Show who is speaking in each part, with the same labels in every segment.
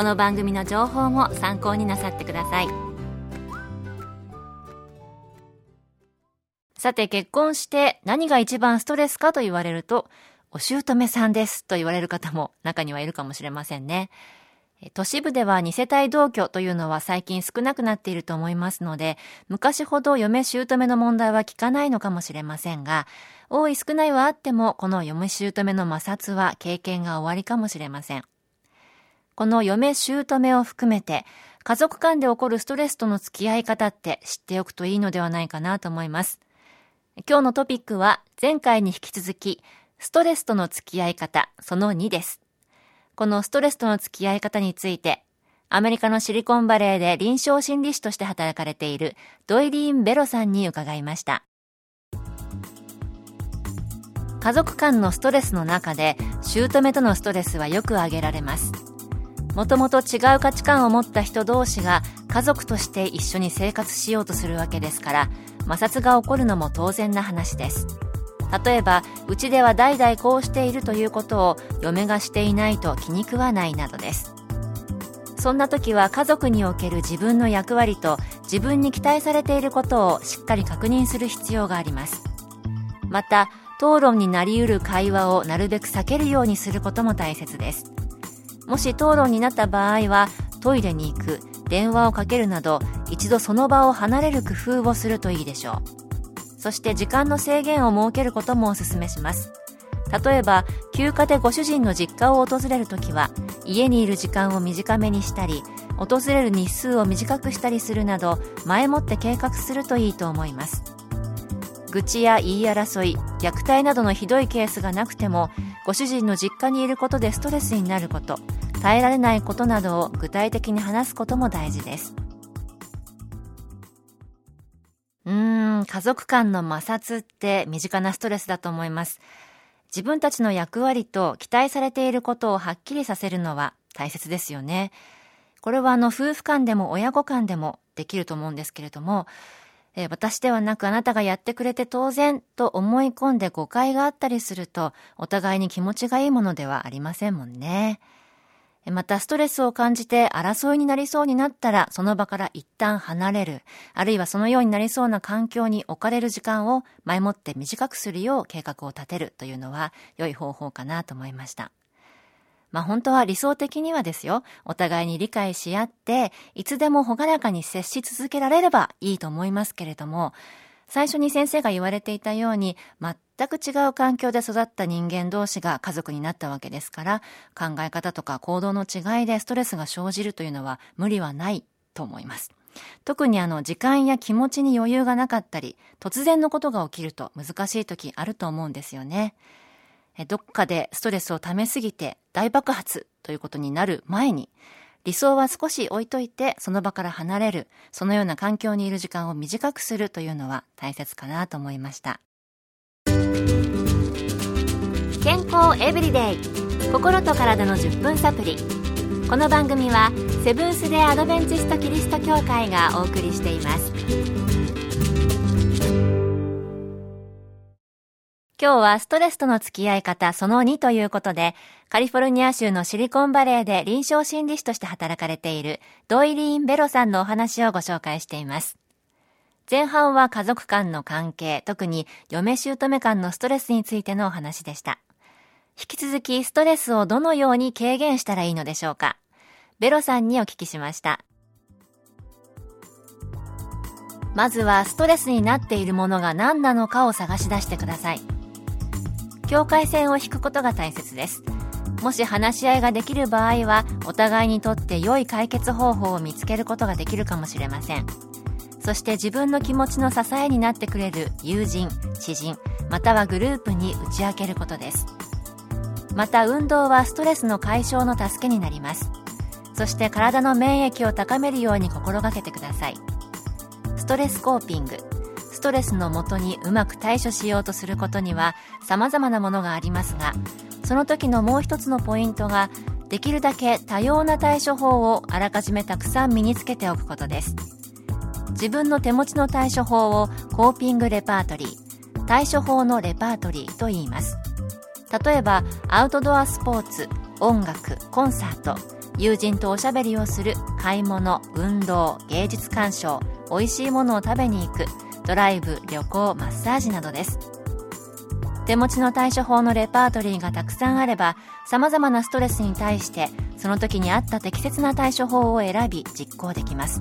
Speaker 1: この番組の情報も参考になさってくださいさて結婚して何が一番ストレスかと言われるとお姑さんですと言われる方も中にはいるかもしれませんね都市部では二世帯同居というのは最近少なくなっていると思いますので、昔ほど嫁姑の問題は聞かないのかもしれませんが、多い少ないはあっても、この嫁姑の摩擦は経験が終わりかもしれません。この嫁姑を含めて、家族間で起こるストレスとの付き合い方って知っておくといいのではないかなと思います。今日のトピックは前回に引き続き、ストレスとの付き合い方その2です。このストレスとの付き合い方について、アメリカのシリコンバレーで臨床心理士として働かれているドイリーン・ベロさんに伺いました。家族間のストレスの中で、姑とのストレスはよく挙げられます。もともと違う価値観を持った人同士が家族として一緒に生活しようとするわけですから摩擦が起こるのも当然な話です。例えばうちでは代々こうしているということを嫁がしていないと気に食わないなどです。そんな時は家族における自分の役割と自分に期待されていることをしっかり確認する必要があります。また討論になりうる会話をなるべく避けるようにすることも大切です。もし討論になった場合はトイレに行く電話をかけるなど一度その場を離れる工夫をするといいでしょう。そして時間の制限を設けることもお勧めします。例えば休暇でご主人の実家を訪れるときは家にいる時間を短めにしたり訪れる日数を短くしたりするなど前もって計画するといいと思います。愚痴や言い争い虐待などのひどいケースがなくてもご主人の実家にいることでストレスになること。耐えられないことなどを具体的に話すことも大事です。うーん家族間の摩擦って身近なストレスだと思います。自分たちの役割と期待されていることをはっきりさせるのは大切ですよね。これはあの夫婦間でも親子間でもできると思うんですけれどもえ私ではなくあなたがやってくれて当然と思い込んで誤解があったりするとお互いに気持ちがいいものではありませんもんね。またストレスを感じて争いになりそうになったらその場から一旦離れる、あるいはそのようになりそうな環境に置かれる時間を前もって短くするよう計画を立てるというのは良い方法かなと思いました。まあ本当は理想的にはですよ、お互いに理解し合って、いつでも朗らかに接し続けられればいいと思いますけれども、最初に先生が言われていたように、全く違う環境で育った人間同士が家族になったわけですから、考え方とか行動の違いでストレスが生じるというのは無理はないと思います。特にあの時間や気持ちに余裕がなかったり、突然のことが起きると難しい時あると思うんですよね。どっかでストレスを溜めすぎて大爆発ということになる前に、理想は少し置いといてその場から離れる、そのような環境にいる時間を短くするというのは大切かなと思いました。健康エブリデイ。心と体の10分サプリ。この番組はセブンス・デ・アドベンチスト・キリスト教会がお送りしています。今日はストレスとの付き合い方その2ということで、カリフォルニア州のシリコンバレーで臨床心理士として働かれているドイリーン・ベロさんのお話をご紹介しています。前半は家族間の関係、特に嫁姑間のストレスについてのお話でした。引き続きストレスをどのように軽減したらいいのでしょうか。ベロさんにお聞きしました。まずはストレスになっているものが何なのかを探し出してください境界線を引くことが大切です。もし話し合いができる場合はお互いにとって良い解決方法を見つけることができるかもしれません。そして自分の気持ちの支えになってくれる友人知人またはグループに打ち明けることです。また運動はストレスの解消の助けになります。そして体の免疫を高めるように心がけてください。ストレスコーピング。ストレスのもとにうまく対処しようとすることには様々なものがありますがその時のもう一つのポイントができるだけ多様な対処法をあらかじめたくさん身につけておくことです。自分の手持ちの対処法をコーピングレパートリー対処法のレパートリーと言います。例えばアウトドアスポーツ音楽コンサート友人とおしゃべりをする買い物運動芸術鑑賞美味しいものを食べに行くドライブ旅行マッサージなどです。手持ちの対処法のレパートリーがたくさんあれば様々なストレスに対してその時に合った適切な対処法を選び実行できます。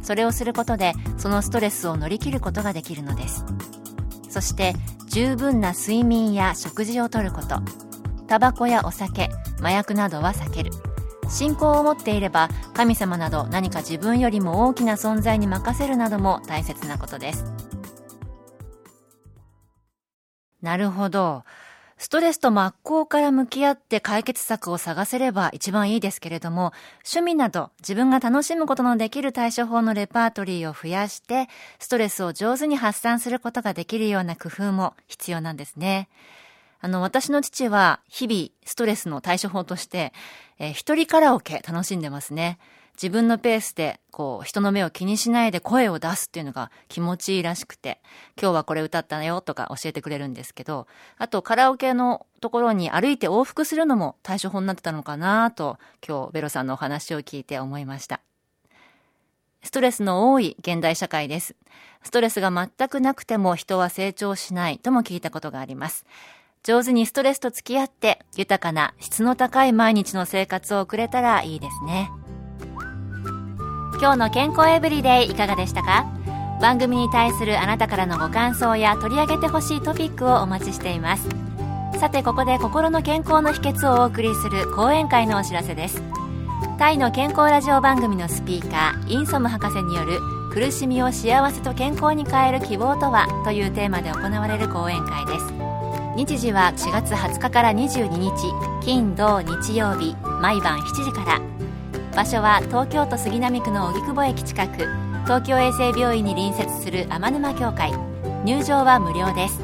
Speaker 1: それをすることでそのストレスを乗り切ることができるのです。そして十分な睡眠や食事をとること。タバコやお酒麻薬などは避ける。信仰を持っていれば神様など何か自分よりも大きな存在に任せるなども大切なことです。なるほどストレスと真っ向から向き合って解決策を探せれば一番いいですけれども、趣味など自分が楽しむことのできる対処法のレパートリーを増やして、ストレスを上手に発散することができるような工夫も必要なんですね。あの、私の父は日々ストレスの対処法として、えー、一人カラオケ楽しんでますね。自分のペースで、こう、人の目を気にしないで声を出すっていうのが気持ちいいらしくて、今日はこれ歌ったよとか教えてくれるんですけど、あとカラオケのところに歩いて往復するのも対処法になってたのかなと、今日ベロさんのお話を聞いて思いました。ストレスの多い現代社会です。ストレスが全くなくても人は成長しないとも聞いたことがあります。上手にストレスと付き合って豊かな質の高い毎日の生活を送れたらいいですね。今日の健康エブリデイいかがでしたか？番組に対するあなたからのご感想や取り上げてほしいトピックをお待ちしています。さてここで心の健康の秘訣をお送りする講演会のお知らせです。タイの健康ラジオ番組のスピーカーインソム博士による苦しみを幸せと健康に変える希望とはというテーマで行われる講演会です。日時は4月20日から22日金土日曜日毎晩7時から場所は東京都杉並区の荻窪駅近く。東京衛生病院に隣接する天沼協会。入場は無料です。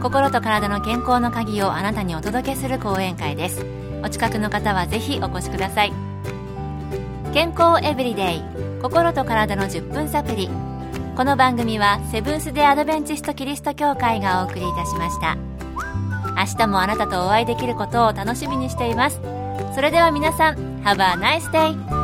Speaker 1: 心と体の健康の鍵をあなたにお届けする講演会です。お近くの方はぜひお越しください。健康エブリデイ。心と体の10分サプリこの番組はセブンス・デ・アドベンチスト・キリスト教会がお送りいたしました。明日もあなたとお会いできることを楽しみにしています。それでは皆さん Have a nice day!